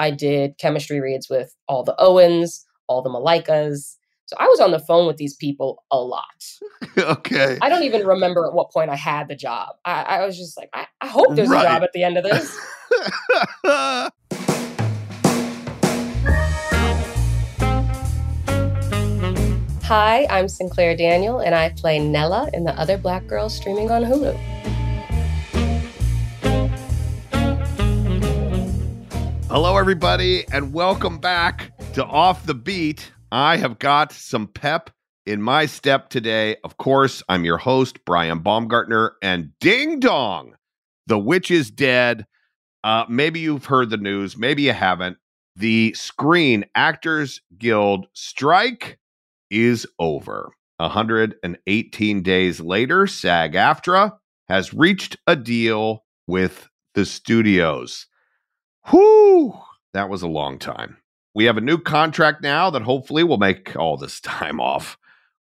I did chemistry reads with all the Owens, all the Malaikas. So I was on the phone with these people a lot. okay. I don't even remember at what point I had the job. I, I was just like, I, I hope there's Right. a job at the end of this. Hi, I'm Sinclair Daniel, and I play Nella in The Other Black Girls streaming on Hulu. Hello, everybody, and welcome back to Off the Beat. I have got some pep in my step today. Of course, I'm your host, Brian Baumgartner, and ding dong, the witch is dead. Uh, maybe you've heard the news, maybe you haven't. The Screen Actors Guild strike is over. 118 days later, SAG AFTRA has reached a deal with the studios. Whew, that was a long time. We have a new contract now that hopefully will make all this time off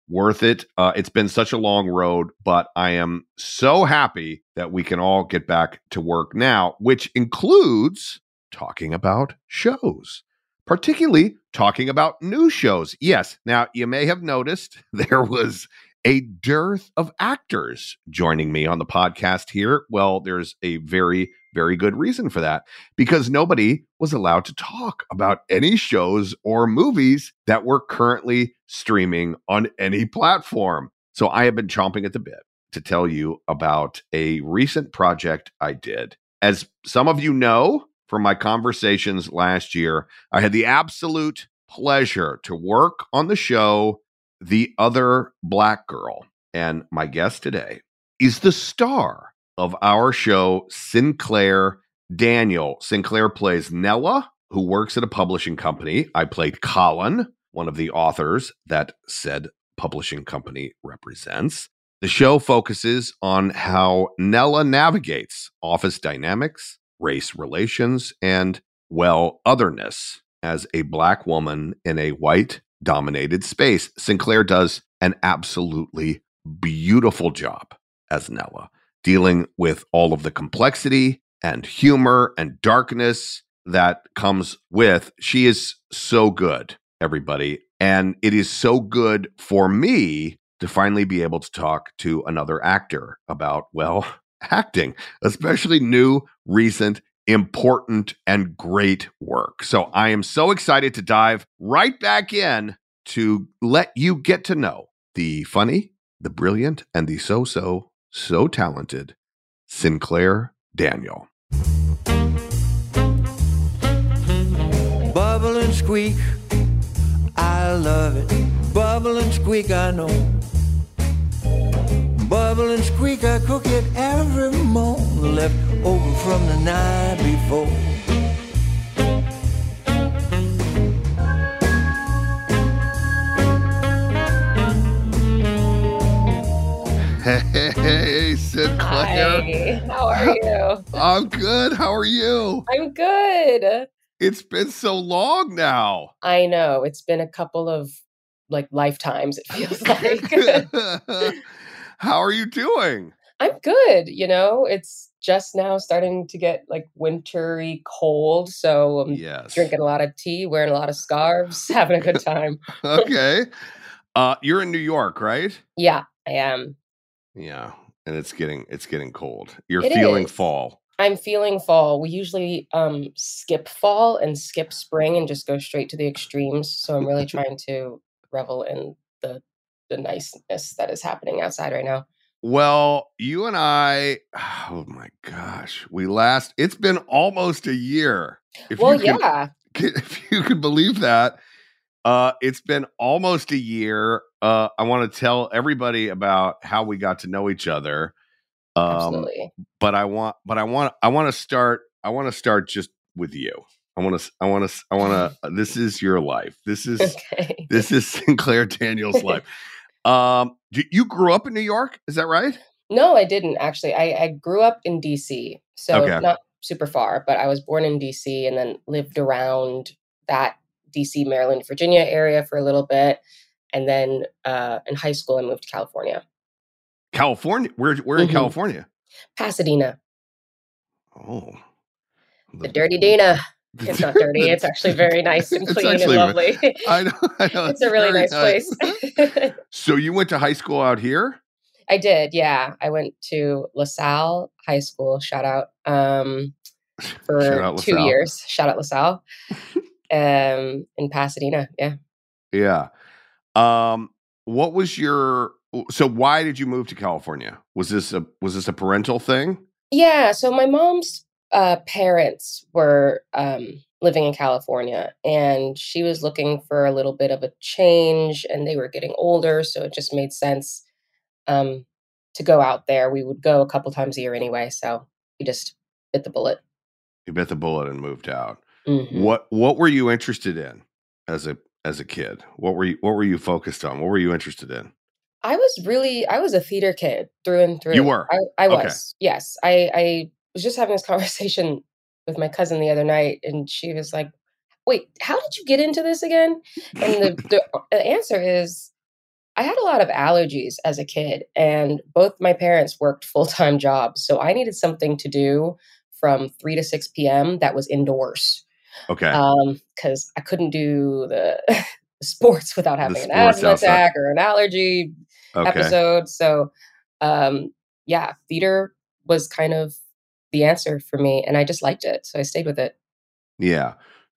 worth it. Uh, it's been such a long road, but I am so happy that we can all get back to work now, which includes talking about shows, particularly talking about new shows. Yes, now you may have noticed there was a dearth of actors joining me on the podcast here. Well, there's a very, very good reason for that because nobody was allowed to talk about any shows or movies that were currently streaming on any platform. So I have been chomping at the bit to tell you about a recent project I did. As some of you know from my conversations last year, I had the absolute pleasure to work on the show The Other Black Girl. And my guest today is the star of our show, Sinclair Daniel. Sinclair plays Nella, who works at a publishing company. I played Colin, one of the authors that said publishing company represents. The show focuses on how Nella navigates office dynamics, race relations, and, well, otherness as a black woman in a white dominated space. Sinclair does an absolutely beautiful job as Nella, dealing with all of the complexity and humor and darkness that comes with. She is so good, everybody. And it is so good for me to finally be able to talk to another actor about, well, acting, especially new, recent, important, and great work. So I am so excited to dive right back in to let you get to know the funny, the brilliant, and the so, so, so talented Sinclair Daniel. Bubble and squeak, I love it. Bubble and squeak, I know. Bubble and squeak, I cook it every morning. Left over from the night before. Hey, Sinclair. Hi, how are you? I'm good. How are you? I'm good. It's been so long now. I know it's been a couple of like lifetimes. It feels like How are you doing? I'm good. You know, it's just now starting to get like wintry cold, so I'm Yes. drinking a lot of tea, wearing a lot of scarves, having a good time. okay. Uh, you're in New York, right? yeah, I am. Yeah. And it's getting it's getting cold. You're It feeling is. fall. I'm feeling fall. We usually um skip fall and skip spring and just go straight to the extremes. So I'm really trying to revel in the the niceness that is happening outside right now. Well, you and I, oh my gosh, we last. It's been almost a year. If well, you can- yeah. if you could believe that uh it's been almost a year uh i want to tell everybody about how we got to know each other um Absolutely. but i want but i want i want to start i want to start just with you i want to i want to i want to this is your life this is Okay. this is sinclair daniel's life um you grew up in new york is that right No, I didn't actually. I, I grew up in DC, so Okay. not super far, but I was born in DC and then lived around that DC, Maryland, Virginia area for a little bit. And then uh, in high school, I moved to California, california where where in Mhm. california Pasadena, oh the dirty Dana. It's not dirty. It's actually very nice and clean and lovely. I know, I know it's a really very nice place. So you went to high school out here? I did, yeah. I went to LaSalle High School. Shout out um, for Shout out two years. Shout out LaSalle um, in Pasadena. Yeah. Yeah. Um what was your so why did you move to California? Was this a was this a parental thing? Yeah. So my mom's uh, parents were um, living in California, and she was looking for a little bit of a change, and they were getting older, so it just made sense um, to go out there. We would go a couple times a year anyway, so we just bit the bullet. You bit the bullet and moved out. Mhm. What what were you interested in as a as a kid? What were you what were you focused on? What were you interested in? I was really, I was a theater kid through and through. You were? I, I Okay. was. Yes. I, I was just having this conversation with my cousin the other night, and she was like, "Wait, how did you get into this again?" And the, the, answer is, I had a lot of allergies as a kid, and both my parents worked full time jobs, so I needed something to do from three to six p.m. that was indoors Okay. Um, because I couldn't do the sports without having an asthma outside. attack or an allergy okay. episode. So, um, yeah, theater was kind of the answer for me, and I just liked it, so I stayed with it. Yeah.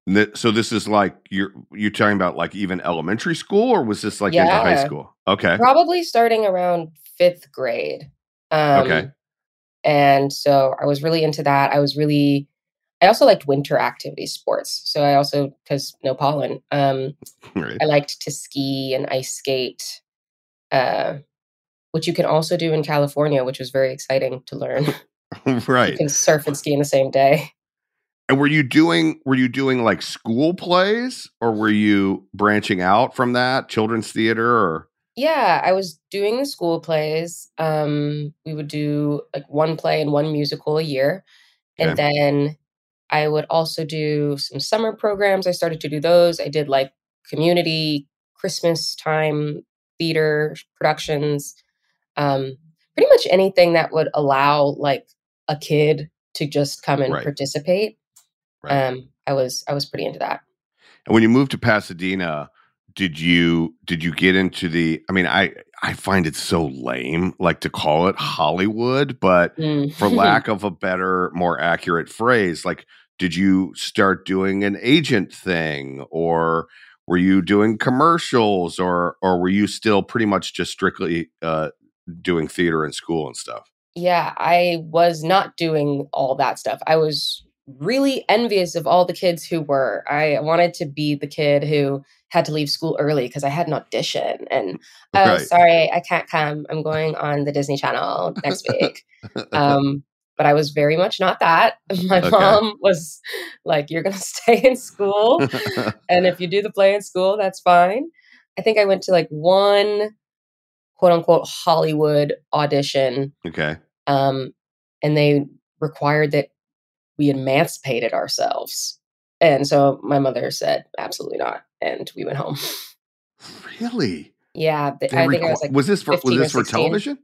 Th- So this is like you're you're talking about like even elementary school or was this like into high school? Okay. Probably starting around fifth grade. Um, Okay. And so I was really into that. I was really, I also liked winter activity sports. So I also, because no pollen, um, Right. I liked to ski and ice skate, uh, which you can also do in California, which was very exciting to learn. Right. You can surf and ski in the same day. And were you doing were you doing like school plays or were you branching out from that children's theater or Yeah, I was doing the school plays. Um, we would do like one play and one musical a year. And Okay. then I would also do some summer programs. I started to do those. I did like community Christmas time theater productions. Um, pretty much anything that would allow like a kid to just come and Right. participate. Right. Um, I was I was pretty into that. And when you moved to Pasadena, did you did you get into the I mean I I find it so lame like to call it Hollywood, but Mm. for lack of a better more accurate phrase, like did you start doing an agent thing or were you doing commercials or or were you still pretty much just strictly uh doing theater in school and stuff? yeah, I was not doing all that stuff. I was really envious of all the kids who were. I wanted to be the kid who had to leave school early because I had an audition and oh Right. sorry, I can't come. I'm going on the Disney Channel next week. um but I was very much not that. My Okay. mom was like, You're gonna stay in school and if you do the play in school, that's fine. I think I went to like one quote unquote Hollywood audition. Okay. Um, and they required that we emancipated ourselves. And so my mother said, absolutely not. And we went home. Really? Yeah. th- I think I was like, was this for was this for 16. television?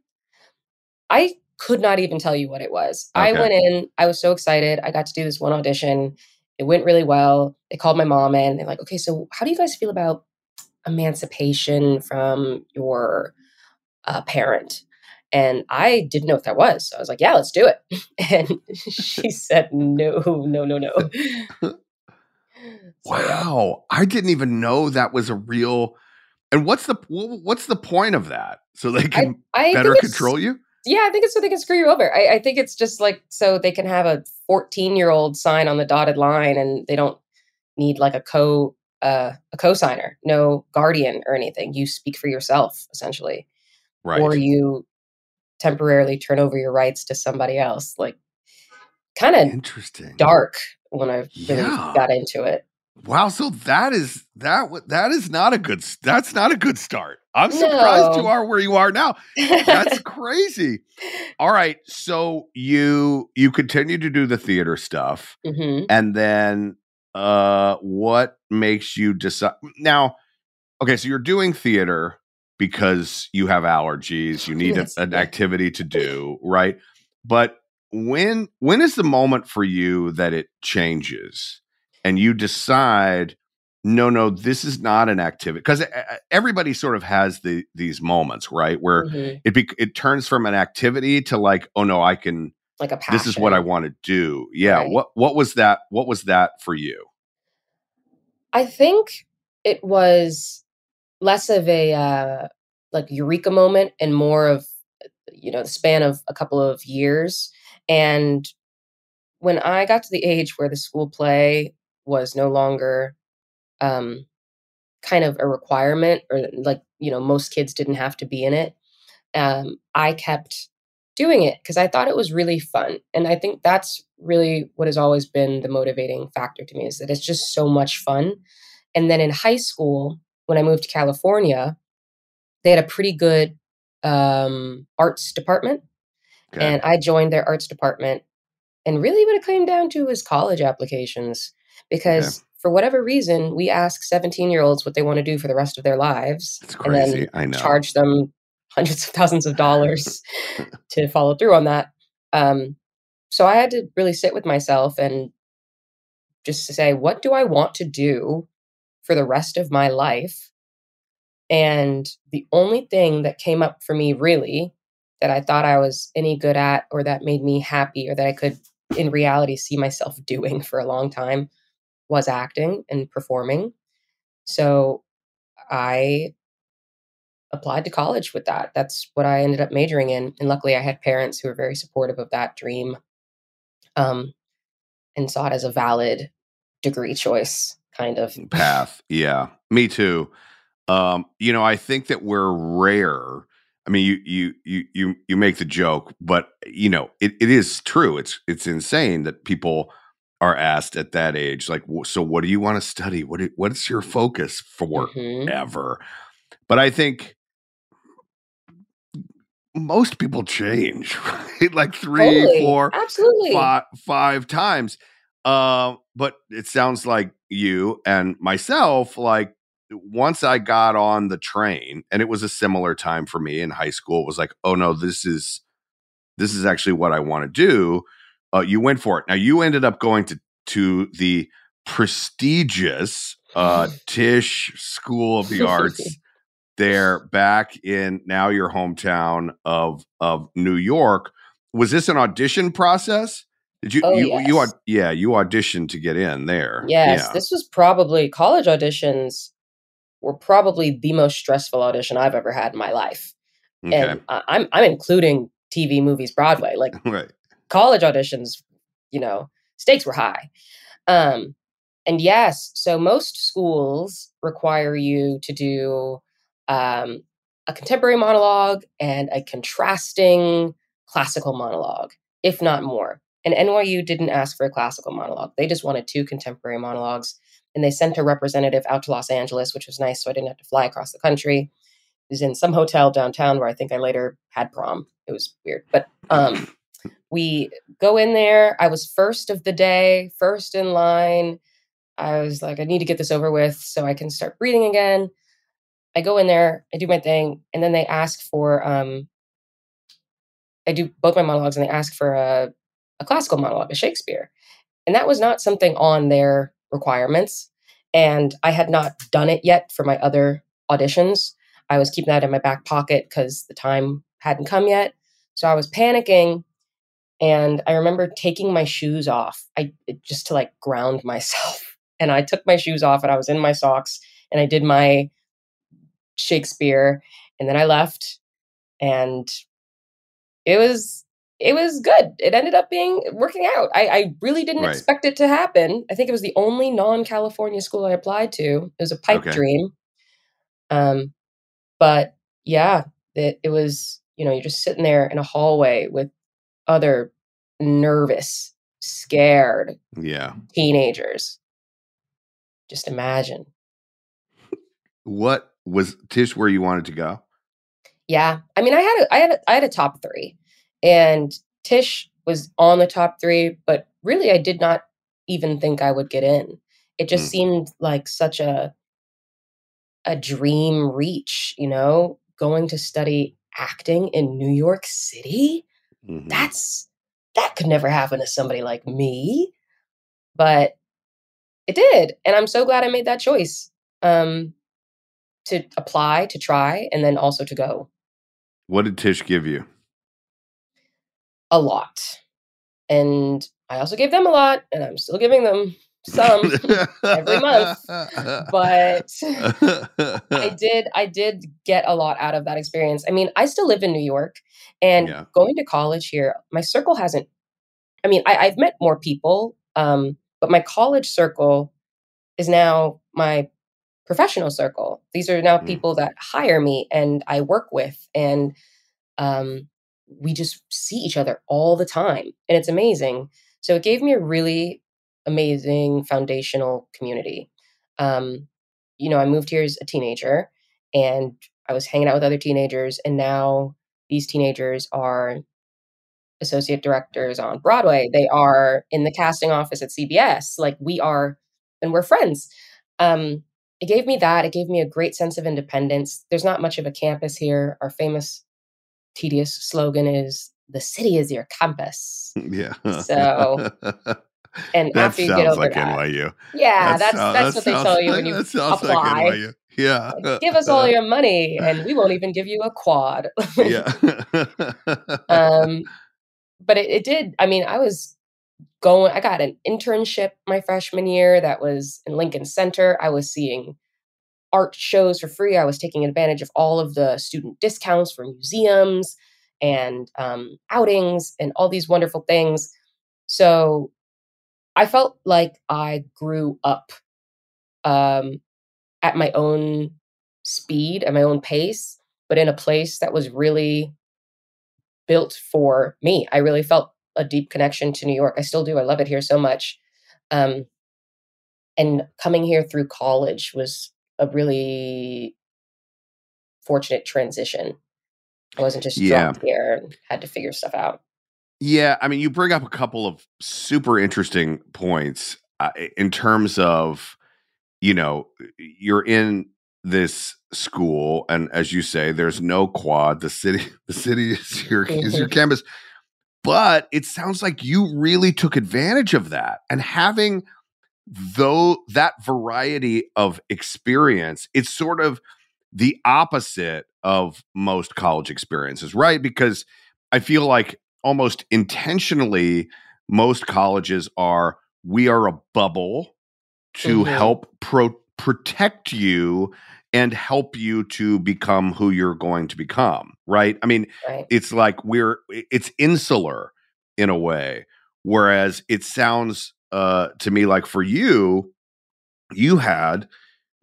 I could not even tell you what it was. I went in, I was so excited. I got to do this one audition. It went really well. They called my mom in. They're like, okay, so how do you guys feel about emancipation from your uh, parent? And I didn't know what that was. So I was like, yeah, let's do it. And she said, no, no, no, no. Wow, I didn't even know that was a real. And what's the what's the point of that? So they can I better control you. Yeah, I think it's so they can screw you over. I, I think it's just like so they can have a 14 year old sign on the dotted line and they don't need like a co uh, a co-signer, no guardian or anything. You speak for yourself essentially, Right. or you temporarily turn over your rights to somebody else. Like kind of Interesting. dark when I really Yeah. got into it. Wow. So that is that. That is not a good. That's not a good start. I'm surprised you are where you are now. That's crazy. All right. So you you continue to do the theater stuff. hmm and then uh what makes you decide now okay so you're doing theater because you have allergies you need a- an activity to do right but when when is the moment for you that it changes and you decide no no this is not an activity because everybody sort of has the these moments right where hmm it be, it turns from an activity to like oh no i can Like a passion. this is what I want to do. Yeah. Right. What what was that? What was that for you? I think it was less of a uh, like eureka moment and more of you know the span of a couple of years. And when I got to the age where the school play was no longer um, kind of a requirement, or like you know most kids didn't have to be in it, um, I kept doing it because I thought it was really fun. And I think that's really what has always been the motivating factor to me is that it's just so much fun. And then in high school, when I moved to California, they had a pretty good um, arts department. Okay. And I joined their arts department. And really, what it came down to was college applications. Because for whatever reason, we ask 17 year olds what they want to do for the rest of their lives. it's and crazy. then I know. charge them hundreds of thousands of dollars to follow through on that. Um, so I had to really sit with myself and just to say, what do I want to do for the rest of my life? And the only thing that came up for me really that I thought I was any good at or that made me happy or that I could in reality see myself doing for a long time was acting and performing. So I applied to college with that. That's what I ended up majoring in. And luckily, I had parents who were very supportive of that dream um, and saw it as a valid degree choice, kind of. Path. Yeah. Me too. Um, you know, I think that we're rare. I mean, you you you you you make the joke, but you know, it, it is true. It's it's insane that people are asked at that age, like, so what do you want to study? What do- what's your focus for Mhm. ever? But I think most people change, right? Like three, Totally. four, Absolutely. five, five times. Uh, but it sounds like you and myself, like once I got on the train, and it was a similar time for me in high school, it was like, oh no, this is this is actually what I want to do. Uh, you went for it. Now you ended up going to to the prestigious uh, Tisch School of the Arts there back in now your hometown of of New York. Was this an audition process? Did you Oh, you you yes. aud- yeah, you auditioned to get in there. Yes, Yeah. this was probably college auditions were probably the most stressful audition I've ever had in my life. okay. And I, I'm I'm including TV, movies, Broadway. Like right. College auditions, you know, stakes were high. Um, and yes, so most schools require you to do um, a contemporary monologue and a contrasting classical monologue, if not more. And NYU didn't ask for a classical monologue; they just wanted two contemporary monologues. And they sent a representative out to Los Angeles, which was nice, so I didn't have to fly across the country. It was in some hotel downtown where I think I later had prom. It was weird, but um, we go in there. I was first of the day, first in line. I was like, I need to get this over with so I can start breathing again. I go in there, I do my thing, and then they ask for um, I do both my monologues and they ask for a, a classical monologue, a Shakespeare. And that was not something on their requirements. And I had not done it yet for my other auditions. I was keeping that in my back pocket because the time hadn't come yet. So I was panicking. And I remember taking my shoes off, I just to like ground myself. And I took my shoes off and I was in my socks and I did my Shakespeare. And then I left and it was it was good. It ended up being working out. I, I really didn't Right. expect it to happen. I think it was the only non-California school I applied to. It was a pipe Okay. dream. Um, but yeah, it, it was. You know, you're just sitting there in a hallway with other nervous, scared Yeah. teenagers. Just imagine. What was Tisch where you wanted to go? Yeah, I mean, I had a, I had a, I had a top three, and Tisch was on the top three, but really, I did not even think I would get in. It just Mm. seemed like such a a dream reach, you know, going to study acting in New York City. Mhm. That's that could never happen to somebody like me, but it did, and I'm so glad I made that choice um, to apply, to try, and then also to go. What did Tisch give you? a lot. And I also gave them a lot, and I'm still giving them some. every month, but I did I did get a lot out of that experience. I mean, I still live in New York and Yeah. going to college here, my circle hasn't I mean, I, I've met more people, um, but my college circle is now my professional circle. These are now Mm. people that hire me and I work with and um, we just see each other all the time and it's amazing so it gave me a really amazing foundational community. Um, you know i moved here as a teenager and i was hanging out with other teenagers and now these teenagers are associate directors on broadway. They are in the casting office at cbs like we are and we're friends. Um, it gave me that. It gave me a great sense of independence. There's not much of a campus here. Our famous tedious slogan is the city is your campus yeah. So, and that after you sounds get over like that NYU. yeah That that's that's that what they tell you like- when you apply. Like NYU. Yeah. give us all your money and we won't even give you a quad yeah. um but it, it did i mean i was going i got an internship my freshman year that was in lincoln center i was seeing art shows for free i was taking advantage of all of the student discounts for museums and um, outings and all these wonderful things so i felt like i grew up um, at my own speed at my own pace but in a place that was really built for me. I really felt a deep connection to New York. I still do. I love it here so much. Um, and coming here through college was a really fortunate transition. I wasn't just Yeah. dropped here and had to figure stuff out. Yeah, I mean, you bring up a couple of super interesting points uh, in terms of, you know, you're in this school, and as you say, there's no quad. The city, the city is your is your Mhm. campus, but it sounds like you really took advantage of that and having though that variety of experience. It's sort of the opposite of most college experiences, right? Because I feel like almost intentionally most colleges are we are a bubble to Mhm. help pro- protect you and help you to become who you're going to become right i mean Right. it's like we're it's insular in a way whereas it sounds uh to me like for you you had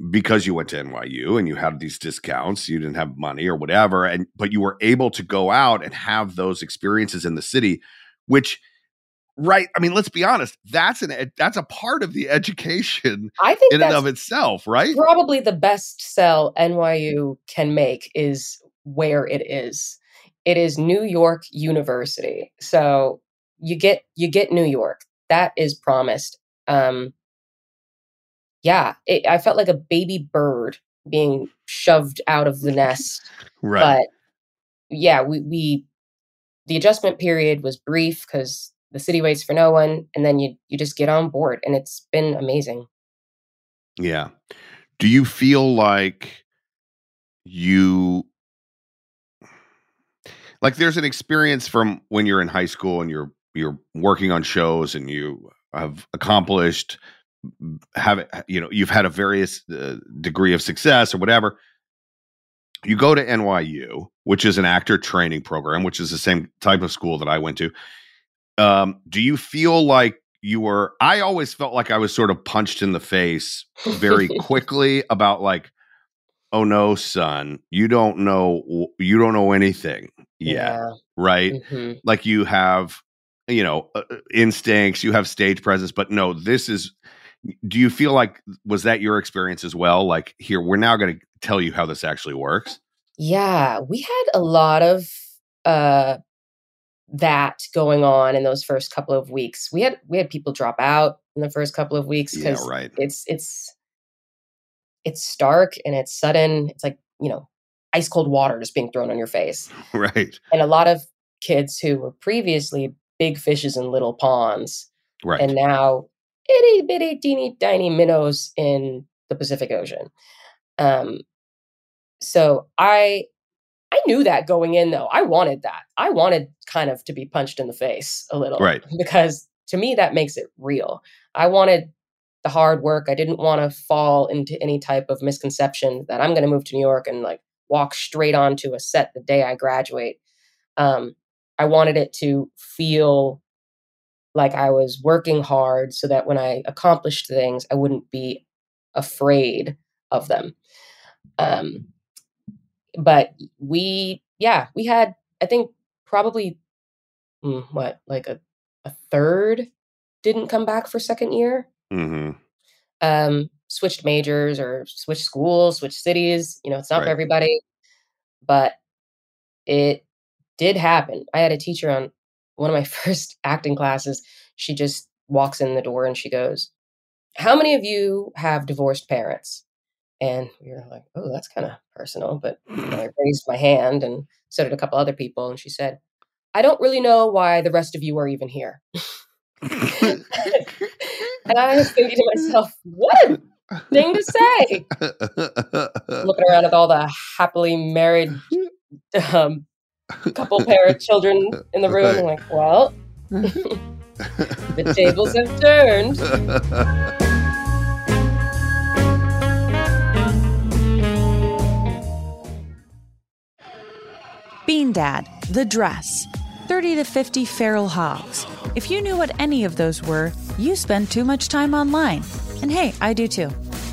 because you went to NYU and you had these discounts, you didn't have money or whatever, and but you were able to go out and have those experiences in the city, which right. I mean, let's be honest. That's an ed- that's a part of the education I think in and of itself, right? probably the best sell NYU can make is where it is. It is New York University. So you get you get New York. That is promised. Um yeah, it, I felt like a baby bird being shoved out of the nest. Right. But yeah, we, we the adjustment period was brief because the city waits for no one, and then you you just get on board, and it's been amazing. Yeah. Do you feel like you like there's an experience from when you're in high school and you're you're working on shows and you have accomplished have you know you've had a various uh, degree of success or whatever. You go to NYU which is an actor training program which is the same type of school that I went to. Um do you feel like you were I always felt like I was sort of punched in the face very quickly about like oh no son you don't know you don't know anything yet right? Mhm. like you have you know uh, uh, instincts you have stage presence but no this is do you feel like was that your experience as well like here we're now going to tell you how this actually works Yeah, we had a lot of uh that going on in those first couple of weeks. We had we had people drop out in the first couple of weeks yeah because right it's it's it's stark and it's sudden. It's like, you know, ice cold water just being thrown on your face. right And a lot of kids who were previously big fishes in little ponds right and now itty bitty teeny tiny minnows in the Pacific Ocean. Um, so I I knew that going in though. I wanted that. I wanted kind of to be punched in the face a little, Right. Because to me that makes it real. I wanted the hard work. I didn't want to fall into any type of misconception that I'm going to move to New York and like walk straight onto a set the day I graduate. Um, I wanted it to feel like I was working hard so that when I accomplished things, I wouldn't be afraid of them. Um, but we, yeah, we had, I think, probably mm, what, like a, a third didn't come back for second year. hmm Um, switched majors or switched schools, switched cities. You know, it's not Right. for everybody, but it did happen. I had a teacher on one of my first acting classes. She just walks in the door and she goes, How many of you have divorced parents? And we were like, Oh, that's kind of personal. But you know, I raised my hand and so did a couple other people. And she said, I don't really know why the rest of you are even here. and I was thinking to myself, What a thing to say. Looking around at all the happily married um, couple pair of children in the room. I'm like, well, the tables have turned. Bean Dad, The Dress, 30 to 50 Feral Hogs. If you knew what any of those were, you spend too much time online. And hey, I do too.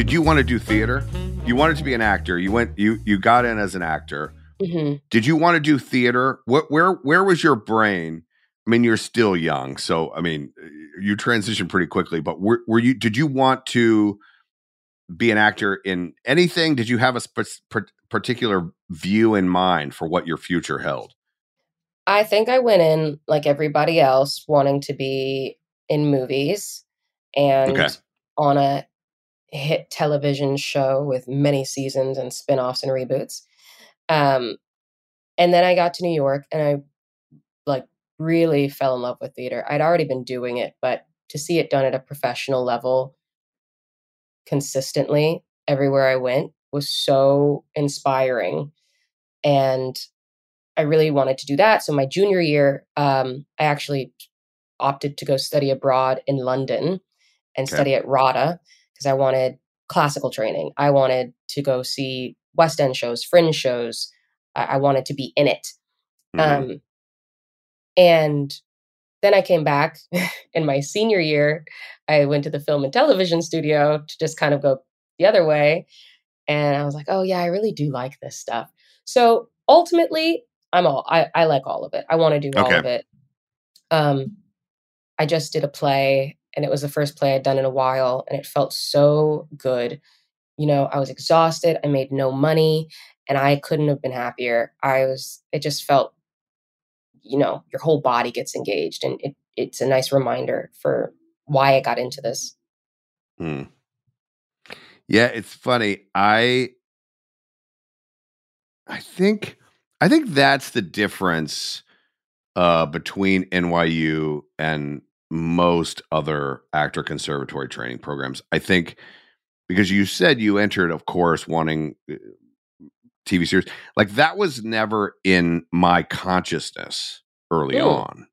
Did you want to do theater? You wanted to be an actor. You went. You you got in as an actor. Mm-hmm. Did you want to do theater? What where where was your brain? I mean, you're still young, so I mean, you transitioned pretty quickly. But were, were you? Did you want to be an actor in anything? Did you have a sp- particular view in mind for what your future held? I think I went in like everybody else, wanting to be in movies and Okay. on a hit television show with many seasons and spin-offs and reboots. Um, and then I got to New York and I like really fell in love with theater. I'd already been doing it, but to see it done at a professional level consistently everywhere I went was so inspiring. And I really wanted to do that. So my junior year, um, I actually opted to go study abroad in London and Okay. study at RADA because I wanted classical training. I wanted to go see West End shows, fringe shows. I, I wanted to be in it. Mhm. Um, and then I came back in my senior year. I went to the film and television studio to just kind of go the other way. And I was like, oh, yeah, I really do like this stuff. So ultimately, I'm all, I, I like all of it. I want to do all of it. Um, I just did a play, and it was the first play I'd done in a while, and it felt so good. You know, I was exhausted. I made no money, and I couldn't have been happier. I was, it just felt, you know, your whole body gets engaged, and it, it's a nice reminder for why I got into this. Hmm. Yeah, it's funny. I I think I think that's the difference uh between NYU and most other actor conservatory training programs. I think because you said you entered of course wanting uh, TV series. Like that was never in my consciousness early Mm. on.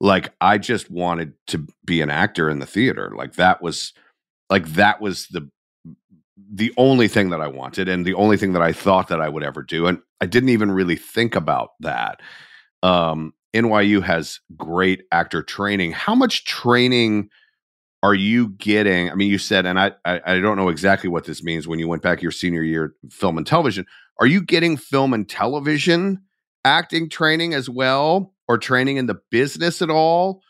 Like I just wanted to be an actor in the theater. Like that was like that was the the only thing that I wanted and the only thing that I thought that I would ever do. And I didn't even really think about that. Um, NYU has great actor training. How much training are you getting? I mean, you said, and I, I, I don't know exactly what this means when you went back your senior year, film and television. Are you getting film and television acting training as well, or training in the business at all,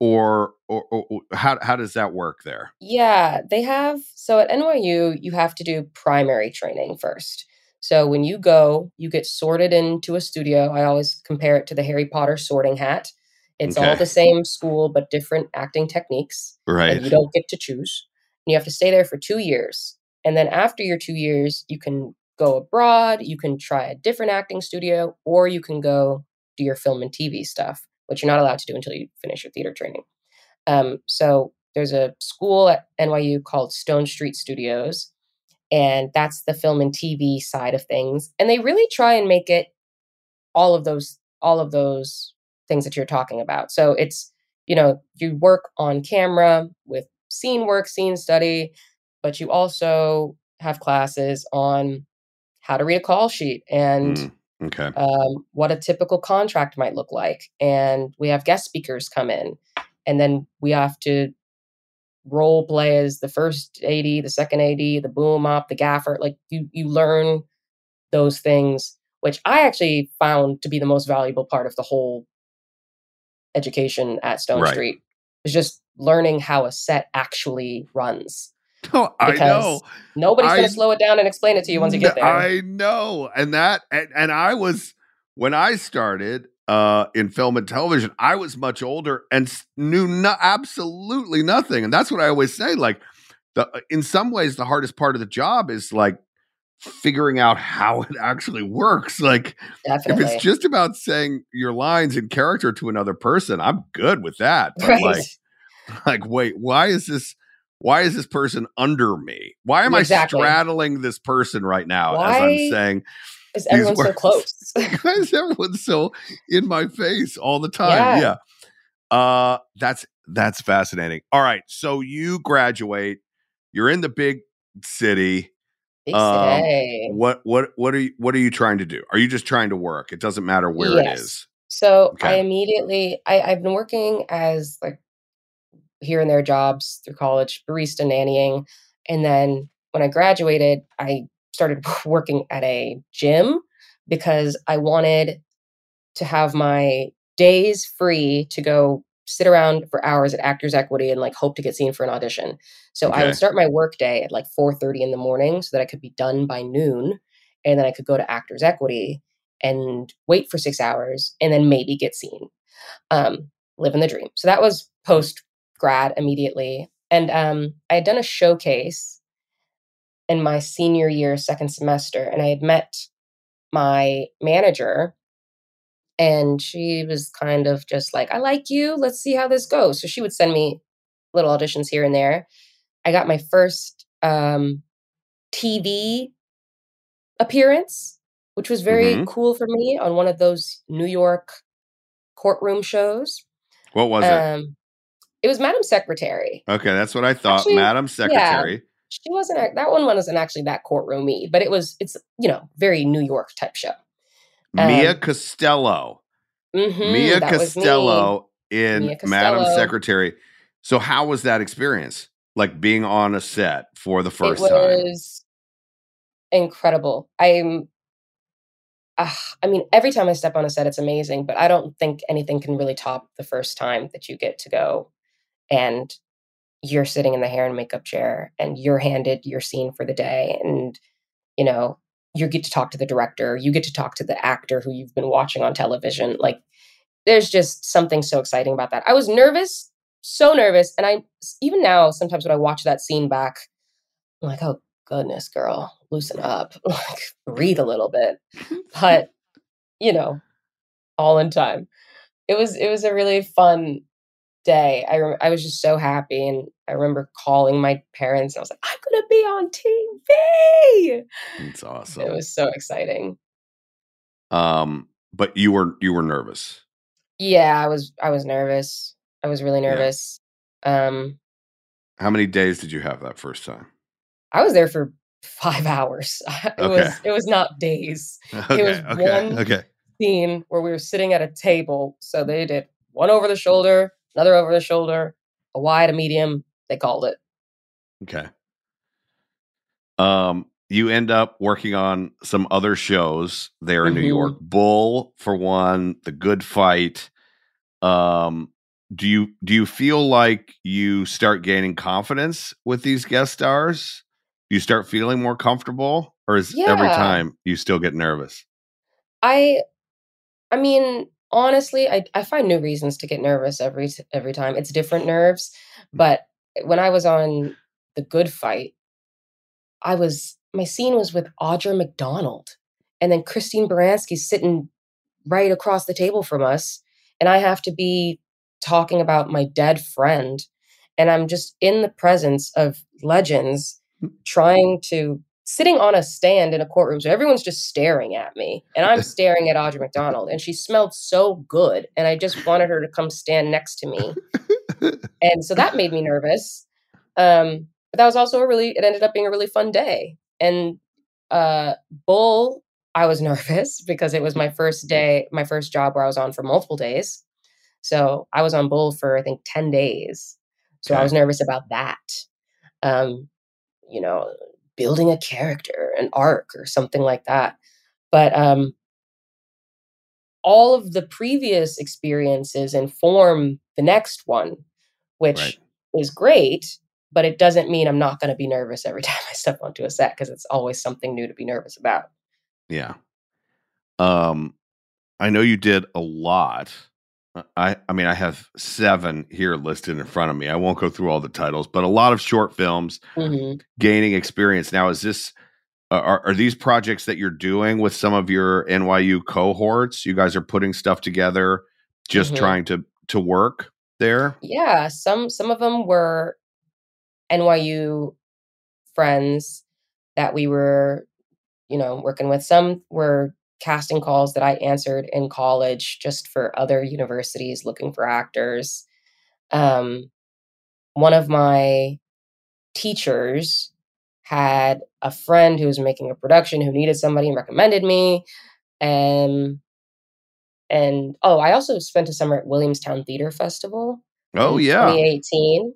or or, or, how how does that work there? Yeah, they have. So at NYU, you have to do primary training first. So when you go, you get sorted into a studio. I always compare it to the Harry Potter sorting hat. It's all the same school, but different acting techniques. Right. And you don't get to choose. And you have to stay there for two years. And then after your two years, you can go abroad, you can try a different acting studio, or you can go do your film and TV stuff, which you're not allowed to do until you finish your theater training. Um, so there's a school at NYU called Stonestreet Studios, and that's the film and TV side of things. And they really try and make it all of those all of those things that you're talking about. So it's you know you work on camera with scene work, scene study, but you also have classes on how to read a call sheet and Mm, okay. um, what a typical contract might look like. And we have guest speakers come in, and then we have to role play as the first AD, the second AD, the boom op, the gaffer. Like you, you learn those things, which I actually found to be the most valuable part of the whole education at Stone Right. Street. Is just learning how a set actually runs. Oh, I know. Nobody's going to slow it down and explain it to you once you get there. I know. And that and, and I was when I started uh in film and television, I was much older and knew no, absolutely nothing. And that's what I always say like the uh, in some ways the hardest part of the job is like figuring out how it actually works. Like if it's just about saying your lines in character to another person, I'm good with that. But Right. like like wait, why is this why is this person under me? Why am Exactly. I straddling this person right now as I'm saying is these everyone so close? why is everyone so in my face all the time? Yeah. Yeah. Uh that's that's fascinating. All right. So you graduate, you're in the big city. Big Um, city. what what what are you what are you trying to do? Are you just trying to work? It doesn't matter where it Yes. is. So I immediately I, I've been working as like here and there jobs through college, barista nannying. And then when I graduated, I started working at a gym because I wanted to have my days free to go sit around for hours at Actors Equity and like hope to get seen for an audition. So I would start my work day at like 4:30 in the morning so that I could be done by noon and then I could go to Actors Equity and wait for 6 hours and then maybe get seen. Um live in the dream. So that was post grad immediately. And um I had done a showcase in my senior year second semester and I had met my manager and she was kind of just like, I like you. Let's see how this goes. So she would send me little auditions here and there. I got my first um, TV appearance, which was very Mhm. cool for me on one of those New York courtroom shows. What was it? Um, it was Madam Secretary. Okay, that's what I thought. actually, Madam Secretary. She wasn't that one wasn't actually that courtroomy, but it was it's you know very New York type show. Mia Um, Costello. Mhm, Mia. Costello in Mia Madam Secretary. So how was that experience? Like being on a set for the first it time. was incredible. I'm ah, I mean, every time I step on a set, it's amazing, but I don't think anything can really top the first time that you get to go and you're sitting in the hair and makeup chair and you're handed your scene for the day and you know you get to talk to the director you get to talk to the actor who you've been watching on television like there's just something so exciting about that. I was nervous so nervous and i even now sometimes when i watch that scene back i'm like oh goodness girl loosen up like breathe a little bit. But you know all in time. It was it was a really fun day i rem- i was just so happy and i remember calling my parents and i was like i'm gonna be on tv It's awesome. it was so exciting um, but you were you were nervous. yeah i was i was nervous i was really nervous um How many days did you have that first time? i was there for five hours it Okay. was it was not days Okay, it was okay, one okay. scene where we were sitting at a table so they did one over the shoulder another over the shoulder a wide a medium they called it Okay. Um, you end up working on some other shows there in New Mhm. York. Bull for one, The Good Fight. Um, do you do you feel like you start gaining confidence with these guest stars? Do you start feeling more comfortable, or is every time you still get nervous? I I mean, honestly, I I find new reasons to get nervous every every time. It's different nerves, but when I was on The Good Fight, I was my scene was with Audra McDonald and then Christine Baranski's sitting right across the table from us and I have to be talking about my dead friend and I'm just in the presence of legends trying to sitting on a stand in a courtroom. So everyone's just staring at me and I'm staring at Audra McDonald and she smelled so good. And I just wanted her to come stand next to me. and so that made me nervous. Um, but that was also a really, it ended up being a really fun day. And uh, Bull, I was nervous because it was my first day, my first job where I was on for multiple days. So I was on Bull for, I think, 10 days. So I was nervous about that. Um, you know, building a character, an arc, or something like that. But um, all of the previous experiences inform the next one, which Right. is great. But it doesn't mean I'm not going to be nervous every time I step onto a set because it's always something new to be nervous about. Yeah. Um, I know you did a lot. Uh, I I mean, I have seven here listed in front of me. I won't go through all the titles, but a lot of short films, Mhm. gaining experience. Now, is this uh, are are these projects that you're doing with some of your NYU cohorts? You guys are putting stuff together, just Mhm. trying to to work there. Yeah, some some of them were NYU friends that we were, you know, working with. Some were casting calls that I answered in college just for other universities looking for actors. Um, one of my teachers had a friend who was making a production who needed somebody and recommended me. And and oh, I also spent a summer at Williamstown Theater Festival Oh in yeah. 2018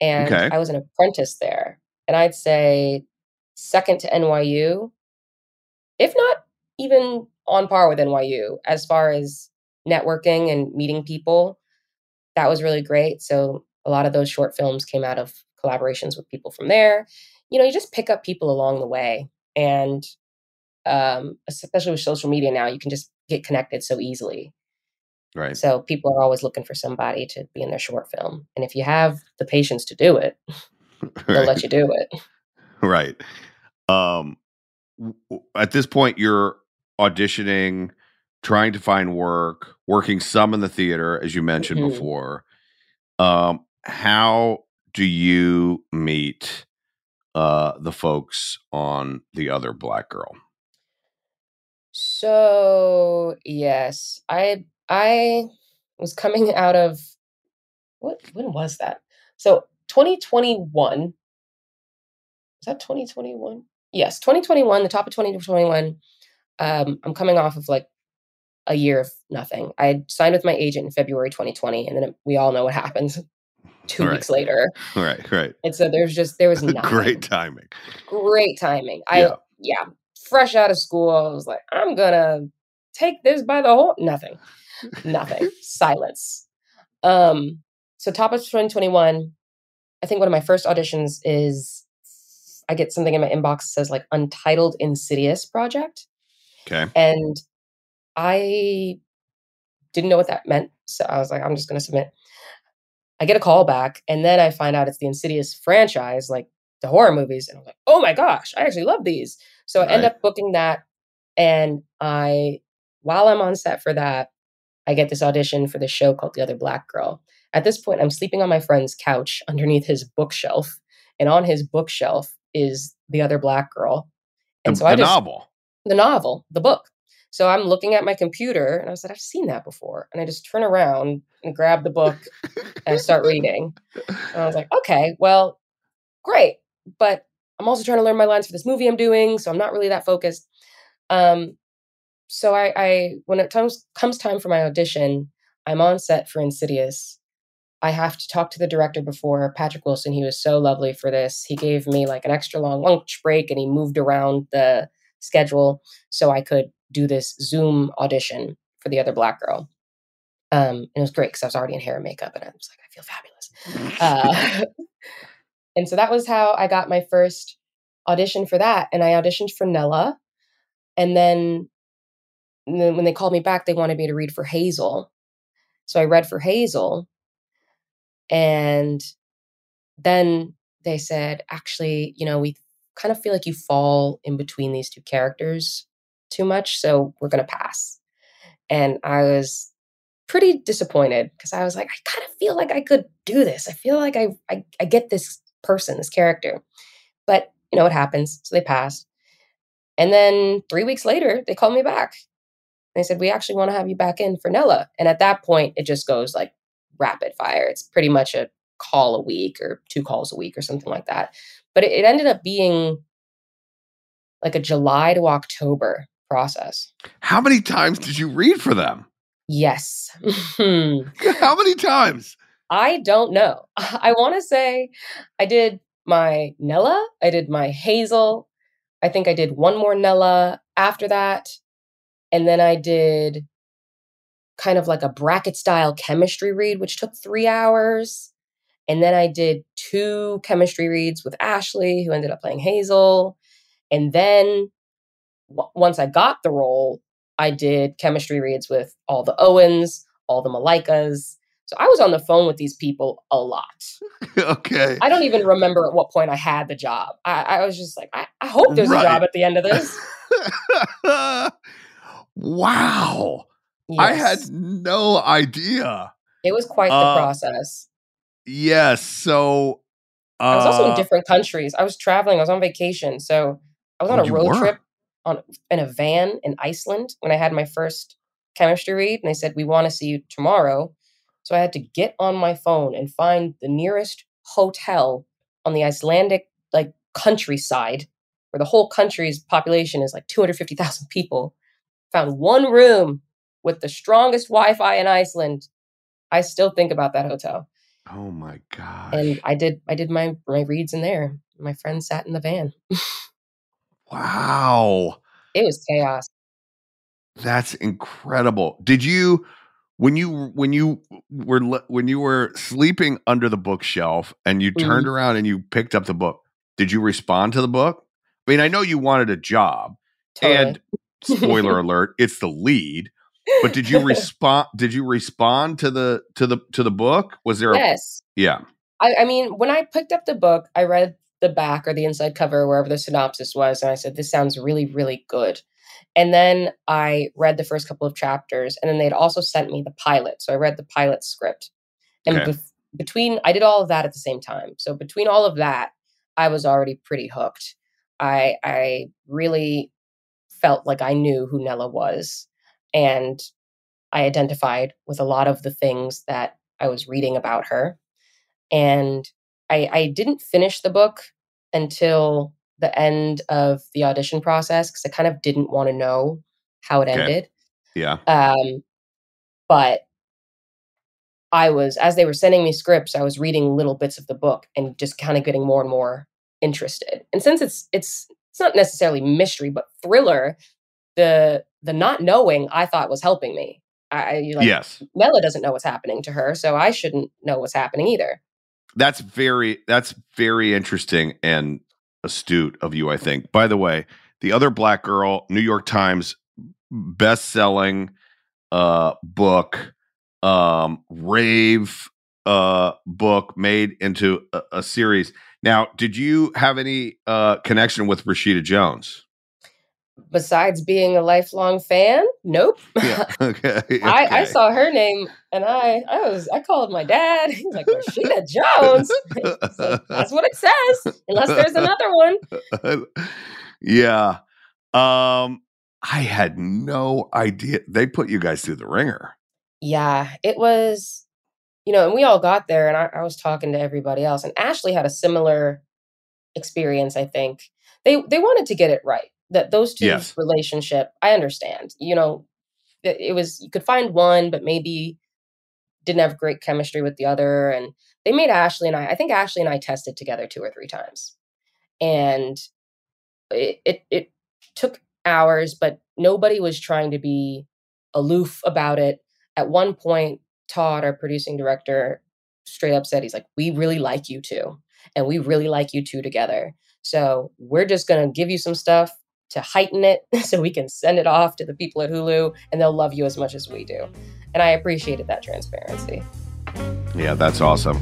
and Okay. I was an apprentice there. And I'd say second to NYU, if not even on par with NYU as far as networking and meeting people. That was really great. So a lot of those short films came out of collaborations with people from there. You know, you just pick up people along the way and um, especially with social media now, you can just get connected so easily. Right. So people are always looking for somebody to be in their short film. And if you have the patience to do it, they'll Right. let you do it. right. Um, at this point, you're auditioning, trying to find work, working some in the theater, as you mentioned Mhm. before. Um, how do you meet uh, the folks on the other black girl? So yes, I I was coming out of what when was that? So 2021. Was that 2021? Yes, 2021, the top of 2021. Um, I'm coming off of like a year of nothing. I had signed with my agent in February 2020, and then it, we all know what happens two Right. weeks later. Right. Right. And so there's just there was nothing. Great timing. great timing. I Yeah. yeah, fresh out of school, I was like, I'm gonna take this by the whole nothing. Nothing. Silence. Um, so top of 2021, I think one of my first auditions is I get something in my inbox that says like Untitled Insidious Project. Okay. And I didn't know what that meant. So I was like, I'm just going to submit. I get a call back, and then I find out it's the Insidious franchise, like the horror movies. And I'm like, oh my gosh, I actually love these. So I end up booking that. And I, while I'm on set for that, I get this audition for this show called The Other Black Girl. At this point, I'm sleeping on my friend's couch underneath his bookshelf. And on his bookshelf is The Other Black Girl. And The, so I the just, novel. The novel, the book. So I'm looking at my computer and I was like, I've seen that before. And I just turn around and grab the book and start reading. And I was like, okay, well, great. But I'm also trying to learn my lines for this movie I'm doing. So I'm not really that focused. Um, so I, I when it comes comes time for my audition, I'm on set for Insidious. I have to talk to the director before Patrick Wilson. He was so lovely for this. He gave me like an extra long lunch break and he moved around the schedule so I could do this Zoom audition for the other black girl. Um, and it was great because I was already in hair and makeup and I was like, I feel fabulous. Uh, and so that was how I got my first audition for that. And I auditioned for Nella. And then and then when they called me back, they wanted me to read for Hazel. So I read for Hazel. And then they said, actually, you know, we kind of feel like you fall in between these two characters too much. So we're going to pass. And I was pretty disappointed because I was like, I kind of feel like I could do this. I feel like I, I, I get this person, this character. But you know, it happens. So they passed. And then three weeks later, they called me back. They said, We actually want to have you back in for Nella. And at that point, it just goes like rapid fire. It's pretty much a call a week or two calls a week or something like that. But it, it ended up being like a July to October process. How many times did you read for them? Yes. How many times? I don't know. I want to say I did my Nella, I did my Hazel. I think I did one more Nella after that. And then I did kind of like a bracket style chemistry read, which took three hours. And then I did two chemistry reads with Ashley, who ended up playing Hazel. And then w- once I got the role, I did chemistry reads with all the Owens, all the Malaikas. So I was on the phone with these people a lot. okay. I don't even remember at what point I had the job. I, I was just like, I, I hope there's Right. a job at the end of this. wow. I had no idea. It was quite the Uh, process. Yes. So uh, I was also in different countries. I was traveling. I was on vacation. So I was on Oh, a road were? trip on in a van in Iceland when I had my first chemistry read, and they said we want to see you tomorrow. So I had to get on my phone and find the nearest hotel on the Icelandic like countryside, where the whole country's population is like two hundred fifty thousand people. Found one room with the strongest Wi-Fi in Iceland. I still think about that hotel Oh my god. and I did I did my my reads in there. My friend sat in the van. Wow. It was chaos. That's incredible. Did you when you when you were when you were sleeping under the bookshelf and you turned Mhm. around and you picked up the book, did you respond to the book? I mean, I know you wanted a job. And spoiler alert, it's the lead. But did you respond did you respond to the to the to the book? Was there a Yes. Yeah. I, I mean, when I picked up the book, I read the back or the inside cover, wherever the synopsis was, and I said, "This sounds really, really good." And then I read the first couple of chapters, and then they'd also sent me the pilot, so I read the pilot script. And Okay. bef- between, I did all of that at the same time. So between all of that, I was already pretty hooked. I I really felt like I knew who Nella was, and I identified with a lot of the things that I was reading about her. And I, I didn't finish the book until the end of the audition process because I kind of didn't want to know how it Okay. ended. Yeah. Um, but I was, as they were sending me scripts, I was reading little bits of the book and just kind of getting more and more interested. And since it's it's it's not necessarily mystery, but thriller, the the not knowing I thought was helping me. I, like Yes. Nella doesn't know what's happening to her, so I shouldn't know what's happening either. That's very that's very interesting and astute of you, I think. By the way, the other black girl, New York Times best-selling uh book, um rave uh book made into a, a series. Now, did you have any uh connection with Rashida Jones? Besides being a lifelong fan, nope. Yeah. okay. I, I saw her name and I I was I called my dad. He's like Rashida Jones. Like, That's what it says, unless there's another one. yeah. Um I had no idea they put you guys through the ringer. Yeah, it was, you know, and we all got there, and I, I was talking to everybody else, and Ashley had a similar experience. I think they they wanted to get it right. That those two Yes. relationship, I understand. You know, it, it was you could find one, but maybe didn't have great chemistry with the other, and they made Ashley and I. I think Ashley and I tested together two or three times, and it it, it took hours, but nobody was trying to be aloof about it. At one point, Todd, our producing director, straight up said, he's like, We really like you two, and we really like you two together. So we're just going to give you some stuff to heighten it so we can send it off to the people at Hulu and they'll love you as much as we do. And I appreciated that transparency. Yeah, that's awesome.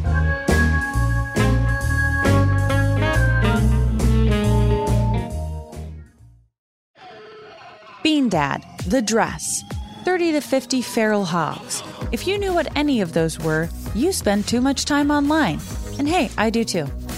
Bean Dad, The Dress, 30 to 50 Feral Hogs. If you knew what any of those were, you spend too much time online. And hey, I do too.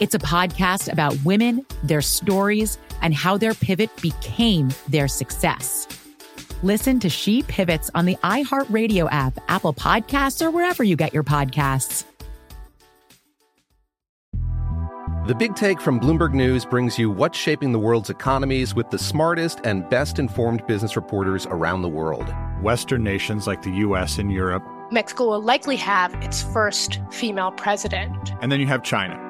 It's a podcast about women, their stories, and how their pivot became their success. Listen to She Pivots on the iHeartRadio app, Apple Podcasts, or wherever you get your podcasts. The Big Take from Bloomberg News brings you what's shaping the world's economies with the smartest and best informed business reporters around the world. Western nations like the US and Europe. Mexico will likely have its first female president. And then you have China.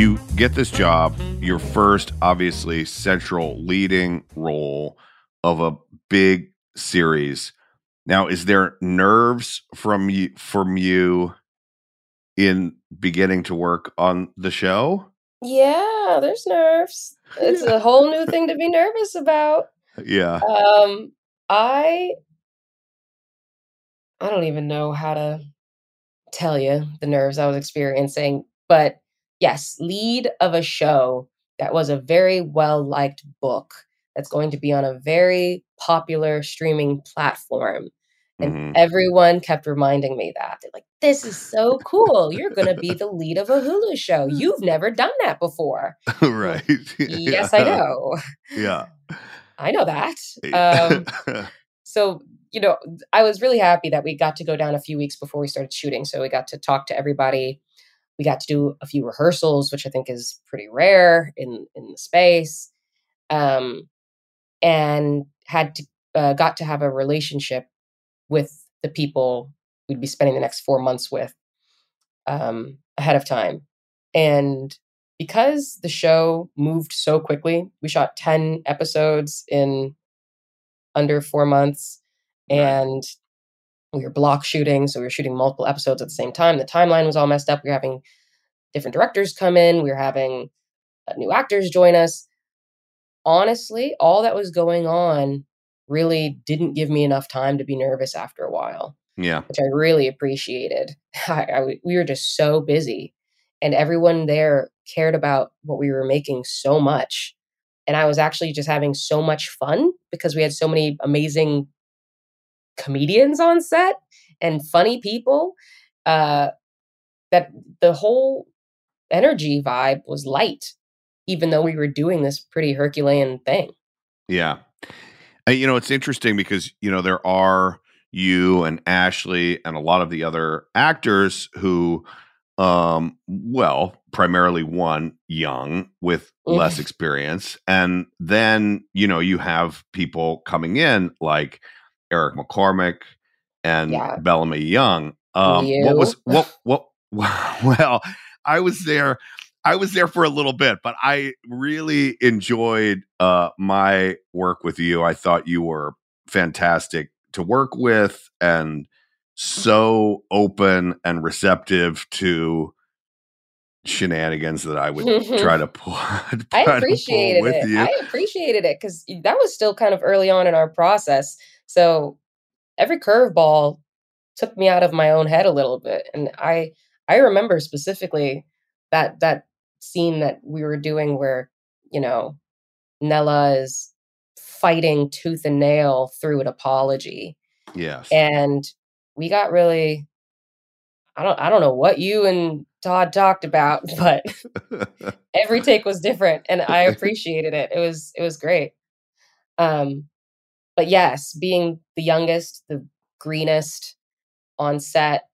You get this job, your first, obviously, central leading role of a big series. Now, is there nerves from you from you in beginning to work on the show? Yeah, there's nerves. It's a whole new thing to be nervous about. Yeah. Um, I I don't even know how to tell you the nerves I was experiencing, but yes, lead of a show that was a very well liked book that's going to be on a very popular streaming platform. And Mhm. everyone kept reminding me that. They're like, this is so cool. You're going to be the lead of a Hulu show. You've never done that before. right. Yes, I know. Yeah. I know that. Um, so, you know, I was really happy that we got to go down a few weeks before we started shooting. So we got to talk to everybody. We got to do a few rehearsals, which I think is pretty rare in in the space, um, and had to uh, got to have a relationship with the people we'd be spending the next four months with um, ahead of time. And because the show moved so quickly, we shot 10 episodes in under four months and we were block shooting. So we were shooting multiple episodes at the same time. The timeline was all messed up. We were having different directors come in, we were having uh, new actors join us. Honestly, all that was going on really didn't give me enough time to be nervous after a while Yeah. which I really appreciated. I, I- we were just so busy, and everyone there cared about what we were making so much. And I was actually just having so much fun because we had so many amazing comedians on set and funny people. Uh, that the whole energy vibe was light, even though we were doing this pretty Herculean thing. Yeah. And, you know, it's interesting because, you know, there are you and Ashley and a lot of the other actors who, um, well, primarily one young with less Mm. experience. And then, you know, you have people coming in like Eric McCormack and Yeah. Bellamy Young. Um, what was, what, what, well, I was there. I was there for a little bit, but I really enjoyed uh, my work with you. I thought you were fantastic to work with and so open and receptive to shenanigans that I would try to pull. I try to pull appreciated it. you. I appreciated it because that was still kind of early on in our process. So every curveball took me out of my own head a little bit, and I I remember specifically that that scene that we were doing where you know Nella is fighting tooth and nail through an apology, yes. and we got really I don't I don't know what you and Todd talked about, but every take was different and I appreciated it. It was it was great. Um but yes, being the youngest, the greenest on set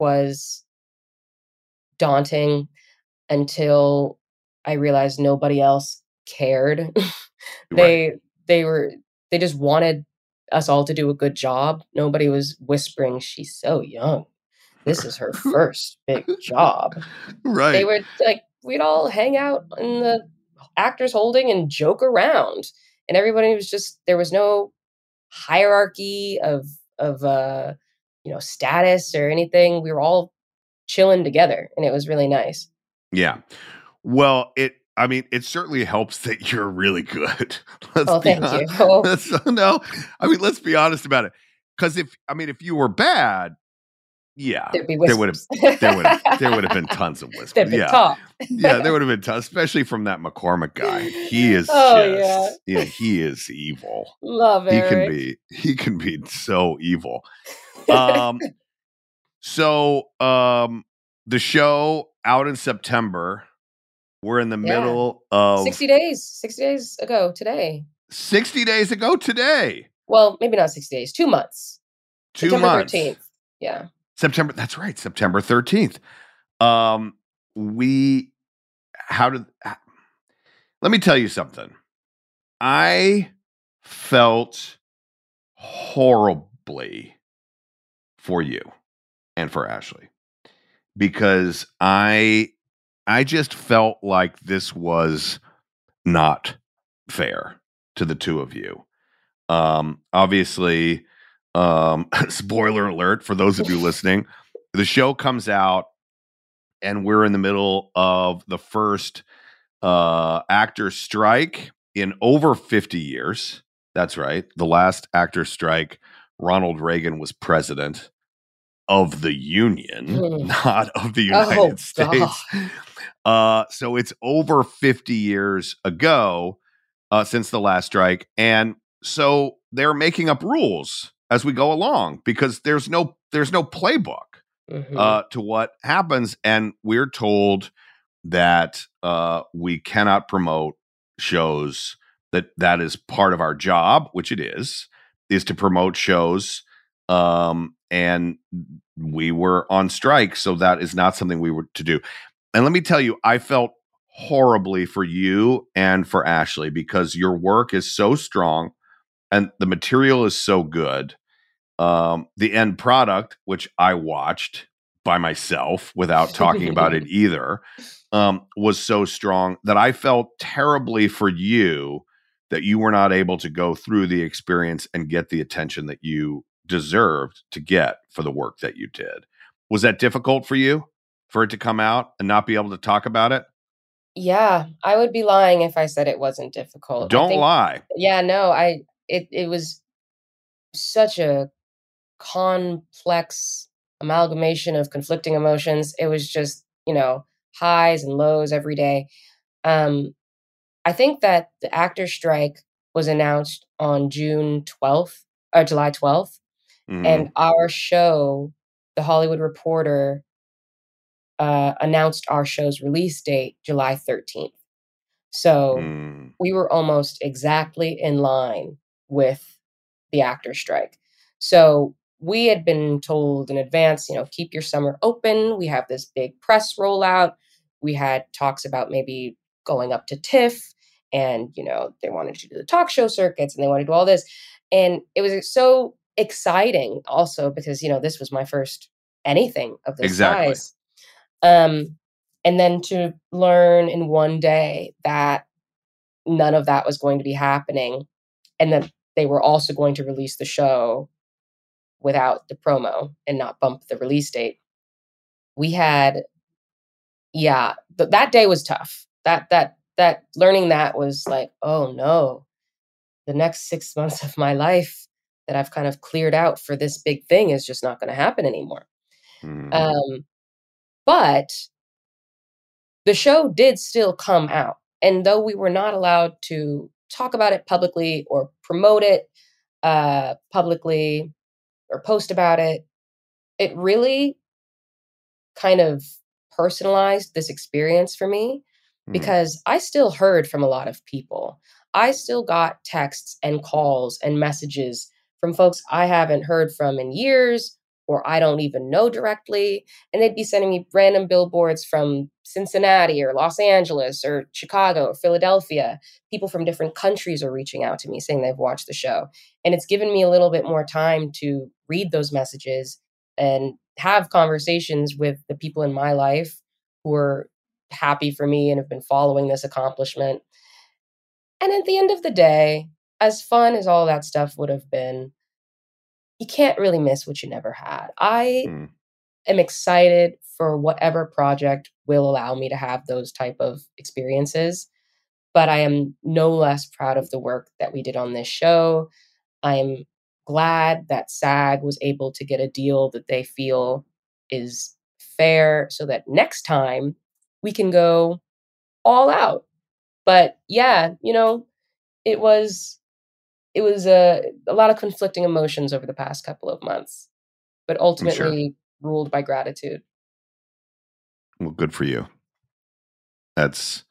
was daunting until I realized nobody else cared. they they were they just wanted us all to do a good job. Nobody was whispering she's so young. This is her first big job. right. They were like we'd all hang out in the actors holding and joke around and everybody was just there was no hierarchy of of uh you know status or anything we were all chilling together and it was really nice Yeah. Well, it. I mean, it certainly helps that you're really good. Let's Oh, thank you. let's- no, I mean, let's be honest about it. Because if I mean, if you were bad, yeah, There'd be there would have there would have there would have been tons of whispers. Yeah, yeah, there would have been tons, especially from that McCormack guy. He is Oh, just yeah. he is evil. love it. He can be he can be so evil. Um, so um, the show out in September. We're in the Yeah. middle of 60 days 60 days ago today 60 days ago today. well maybe not 60 days two months Two September months. 13th yeah September. That's right. September 13th. Um, we, how did, let me tell you something. I felt horribly for you and for Ashley because I, I just felt like this was not fair to the two of you. Um, obviously, um, spoiler alert for those of you listening, the show comes out and we're in the middle of the first uh actor strike in over 50 years. That's right. The last actor strike, Ronald Reagan was president of the Union, Hmm. not of the Oh, United God. States. Uh, so it's over 50 years ago uh, since the last strike. And so they're making up rules as we go along because there's no there's no playbook Mhm. uh, to what happens. And we're told that uh, we cannot promote shows that that is part of our job, which it is, is to promote shows. Um, and we were on strike, so that is not something we were to do. And let me tell you, I felt horribly for you and for Ashley because your work is so strong and the material is so good. Um, the end product, which I watched by myself without talking about it either, um, was so strong that I felt terribly for you that you were not able to go through the experience and get the attention that you deserved to get for the work that you did. Was that difficult for you for it to come out and not be able to talk about it? yeah i would be lying if i said it wasn't difficult Don't think- lie. yeah no i it it was such a complex amalgamation of conflicting emotions it was just you know highs and lows every day um i think that the actor strike was announced on june 12th or july 12th Mhm. And our show, The Hollywood Reporter, uh, announced our show's release date July 13th. So Mm. we were almost exactly in line with the actor strike. So we had been told in advance, you know, keep your summer open. We have this big press rollout. We had talks about maybe going up to TIFF and, you know, they wanted to do the talk show circuits and they wanted to do all this. And it was so exciting also because, you know, this was my first anything of this Exactly. size. Um, and then to learn in one day that none of that was going to be happening and that they were also going to release the show without the promo and not bump the release date we had yeah th- that day was tough that that that learning that was like oh no the next 6 months of my life that I've kind of cleared out for this big thing is just not going to happen anymore Mhm. um, but the show did still come out. And though we were not allowed to talk about it publicly or promote it uh, publicly or post about it, it really kind of personalized this experience for me Mhm. because I still heard from a lot of people. I still got texts and calls and messages from folks I haven't heard from in years or I don't even know directly. And they'd be sending me random billboards from Cincinnati or Los Angeles or Chicago or Philadelphia. People from different countries are reaching out to me saying they've watched the show. And it's given me a little bit more time to read those messages and have conversations with the people in my life who are happy for me and have been following this accomplishment. And at the end of the day, as fun as all that stuff would have been, you can't really miss what you never had. I Mm. am excited for whatever project will allow me to have those type of experiences, but I am no less proud of the work that we did on this show. I'm glad that SAG was able to get a deal that they feel is fair so that next time we can go all out. But yeah, you know, it was it was a, a lot of conflicting emotions over the past couple of months, but sure. ultimately ruled by gratitude. Well, good for you. That's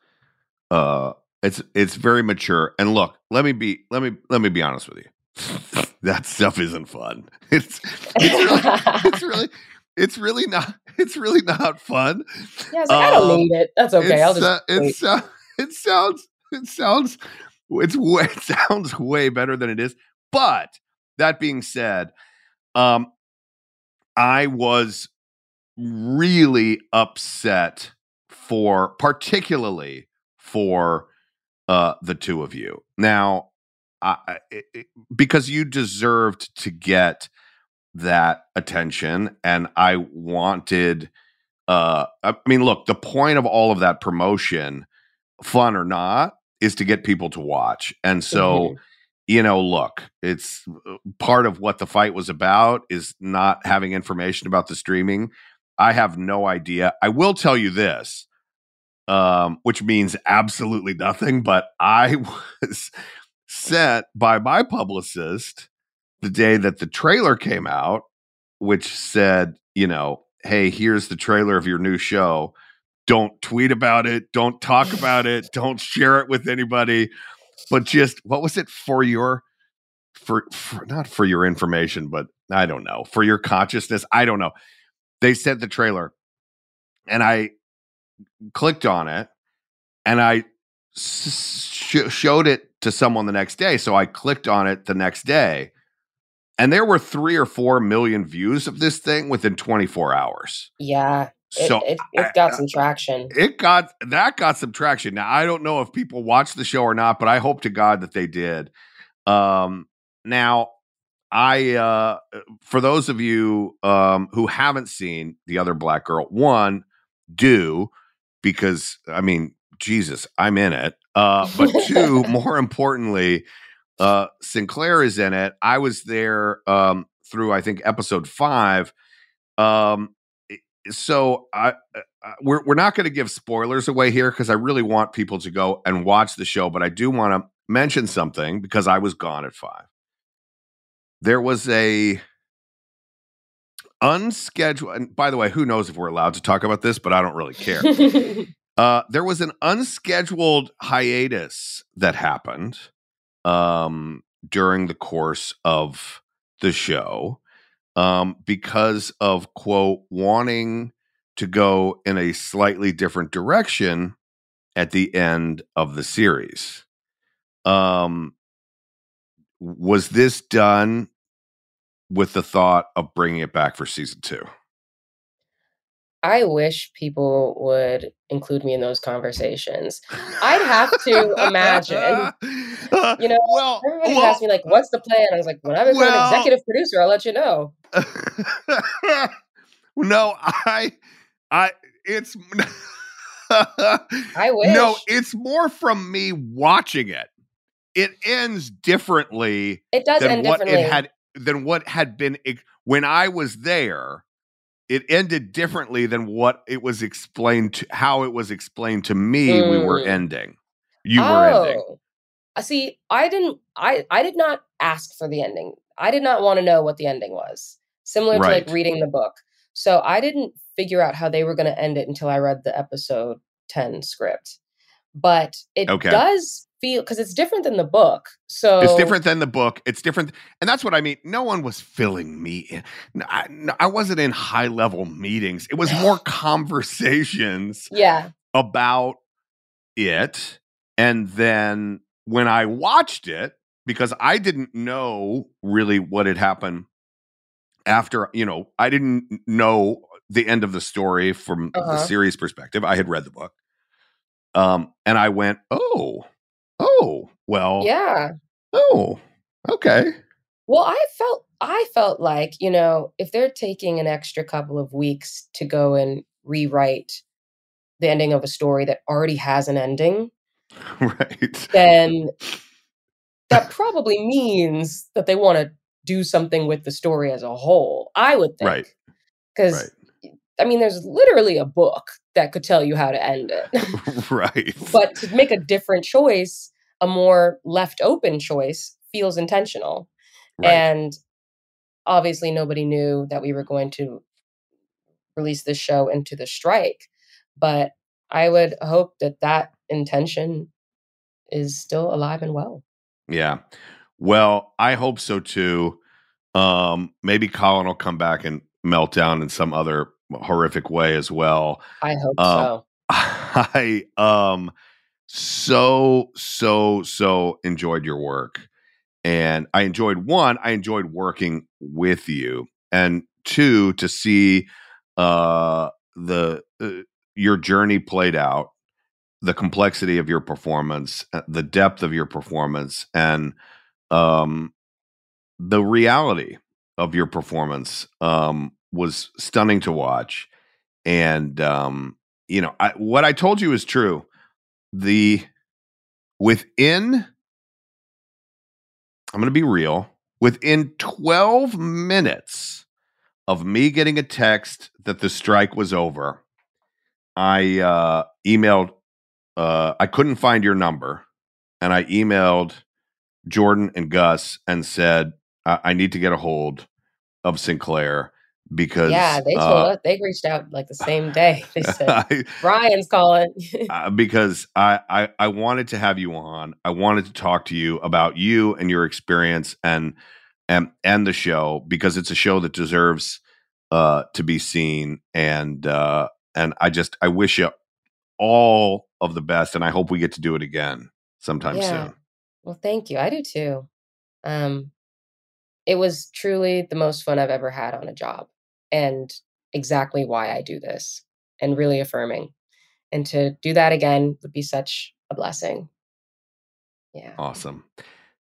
uh it's it's very mature. And look, let me be let me let me be honest with you. that stuff isn't fun. It's it's really it's really it's really not it's really not fun. Yeah, I like, I don't Um, need it. That's okay. I'll just uh, wait. it, sou- it sounds it sounds it's way it sounds way better than it is. But that being said, um I was really upset for particularly for uh the two of you. Now, I, it- because you deserved to get that attention and I wanted uh I mean look, the point of all of that promotion, fun or not, is to get people to watch. And so Mhm. you know, look, it's uh, part of what the fight was about is not having information about the streaming. I have no idea. I will tell you this, um, which means absolutely nothing, but I was sent by my publicist the day that the trailer came out, which said, you know, hey, here's the trailer of your new show. Don't tweet about it. Don't talk about it. Don't share it with anybody. But just what was it for your for, for not for your information, but I don't know, for your consciousness. I don't know. They sent the trailer and I clicked on it and I sh- showed it to someone the next day. So I clicked on it the next day and there were three or four million views of this thing within 24 hours. Yeah. It, So, it, it got some traction. It got that got some traction. Now I don't know if people watched the show or not, but I hope to God that they did. Um, now I uh, for those of you um, who haven't seen the other Black Girl, one do because I mean Jesus, I'm in it. Uh, but two, more importantly, uh, Sinclair is in it. I was there um, through I think episode five. Um, i- so I, uh, uh, we're we're not going to give spoilers away here because I really want people to go and watch the show. But I do want to mention something because I was gone at five. There was a unscheduled. And by the way, who knows if we're allowed to talk about this, but I don't really care. uh, there was an unscheduled hiatus that happened um, during the course of the show um, because of quote wanting to go in a slightly different direction at the end of the series. Um, was this done with the thought of bringing it back for season two? I wish people would include me in those conversations. I'd have to imagine. Uh, you know, well, everybody well, asked me like, uh, "What's the plan?" I was like, "When I become well- an executive producer, I'll let you know." no, I, I, it's. I wish. No, it's more from me watching it. It ends differently. It does than end what differently. it had than what had been when I was there. It ended differently than what it was explained to how it was explained to me. We were Mm. ending. You were ending. Oh. See, I didn't. I I did not ask for the ending. I did not want to know what the ending was. Similar to like reading the book. So I didn't figure out how they were going to end it until I read the episode ten script. But it Okay. does feel because it's different than the book. So It's different than the book. It's different, and that's what I mean. No one was filling me in. I, no, I wasn't in high level meetings. It was more conversations Yeah. about it, and then when I watched it, because I didn't know really what had happened after. You know, I didn't know the end of the story from the Uh-huh. series perspective. I had read the book, um, and I went, "Oh, oh, well, Yeah. Oh, okay. Well, I felt I felt like, you know, if they're taking an extra couple of weeks to go and rewrite the ending of a story that already has an ending, right. then that probably means that they want to do something with the story as a whole. I would think. Right. Because I mean, there's literally a book that could tell you how to end it. right. but to make a different choice, a more left open choice, feels intentional. Right. And obviously, nobody knew that we were going to release this show into the strike. But I would hope that that intention is still alive and well. Yeah. Well, I hope so too. Um, maybe Colin will come back and melt down in some other horrific way as well. I hope Um, so. I um so so so enjoyed your work. And I enjoyed one, I enjoyed working with you. And two, to see uh the uh, your journey played out, the complexity of your performance, uh, the depth of your performance and um the reality of your performance um was stunning to watch and um you know I, what i told you is true. The within i'm going to be real within 12 minutes of me getting a text that the strike was over i uh emailed uh i couldn't find your number and i emailed jordan and gus and said i, I need to get a hold of sinclair because yeah, they told uh, us they reached out like the same day. They said I- Brian's calling. uh, because I, I I wanted to have you on. I wanted to talk to you about you and your experience and and and the show because it's a show that deserves uh to be seen and uh and I just I wish you all of the best and I hope we get to do it again sometime Yeah. soon. Well, thank you. I do too. Um, it was truly the most fun I've ever had on a job, and exactly why I do this, and really affirming. And to do that again would be such a blessing. Yeah. Awesome.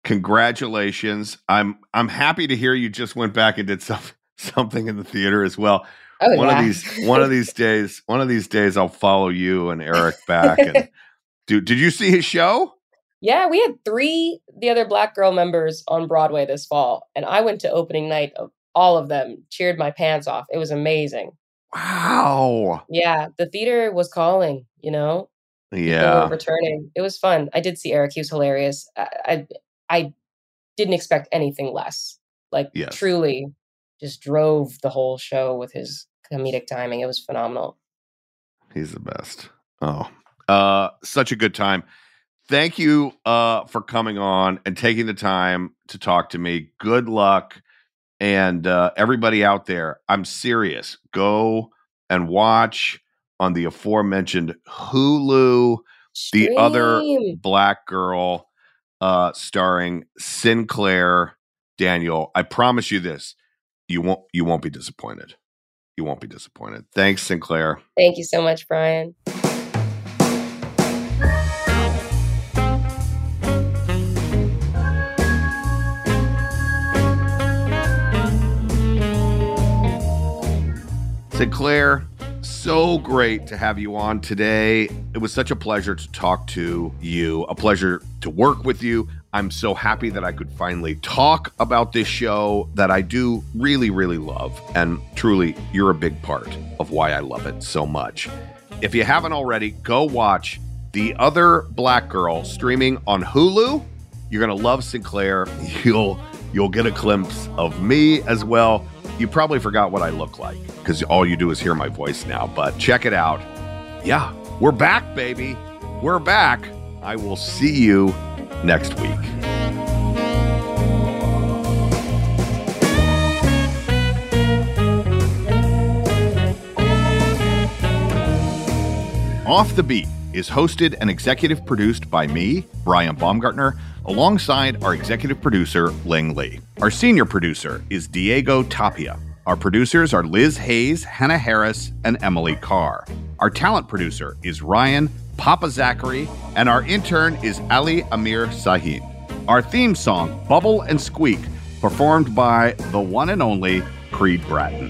Congratulations. I'm I'm happy to hear you just went back and did some, something in the theater as well. Oh, one yeah. of these one of these days, one of these days I'll follow you and Eric back and do did you see his show? Yeah, we had three the other Black Girl members on Broadway this fall, and I went to opening night of all of them. Cheered my pants off. It was amazing. Wow. Yeah, the theater was calling. You know, Yeah. returning. It was fun. I did see Eric. He was hilarious. I I, I didn't expect anything less. Like Yes. truly, just drove the whole show with his comedic timing. It was phenomenal. He's the best. Oh, uh, such a good time. Thank you uh, for coming on and taking the time to talk to me. Good luck. And uh, everybody out there, I'm serious. Go and watch on the aforementioned Hulu the other black girl uh, starring Sinclair Daniel. I promise you this. You won't you won't be disappointed. You won't be disappointed. Thanks, Sinclair. Thank you so much, Brian. Sinclair, so great to have you on today. It was such a pleasure to talk to you, a pleasure to work with you. I'm so happy that I could finally talk about this show that I do really, really love. And truly, you're a big part of why I love it so much. If you haven't already, go watch The Other Black Girl streaming on Hulu. You're going to love Sinclair. You'll you'll get a glimpse of me as well. You probably forgot what I look like because all you do is hear my voice now, but check it out. Yeah, we're back, baby. We're back. I will see you next week. Off the Beat is hosted and executive produced by me, Brian Baumgartner, alongside our executive producer, Ling Lee. Our senior producer is Diego Tapia. Our producers are Liz Hayes, Hannah Harris, and Emily Carr. Our talent producer is Ryan Papa Zachary, and our intern is Ali Amir Sahin. Our theme song, Bubble and Squeak, performed by the one and only Creed Bratton.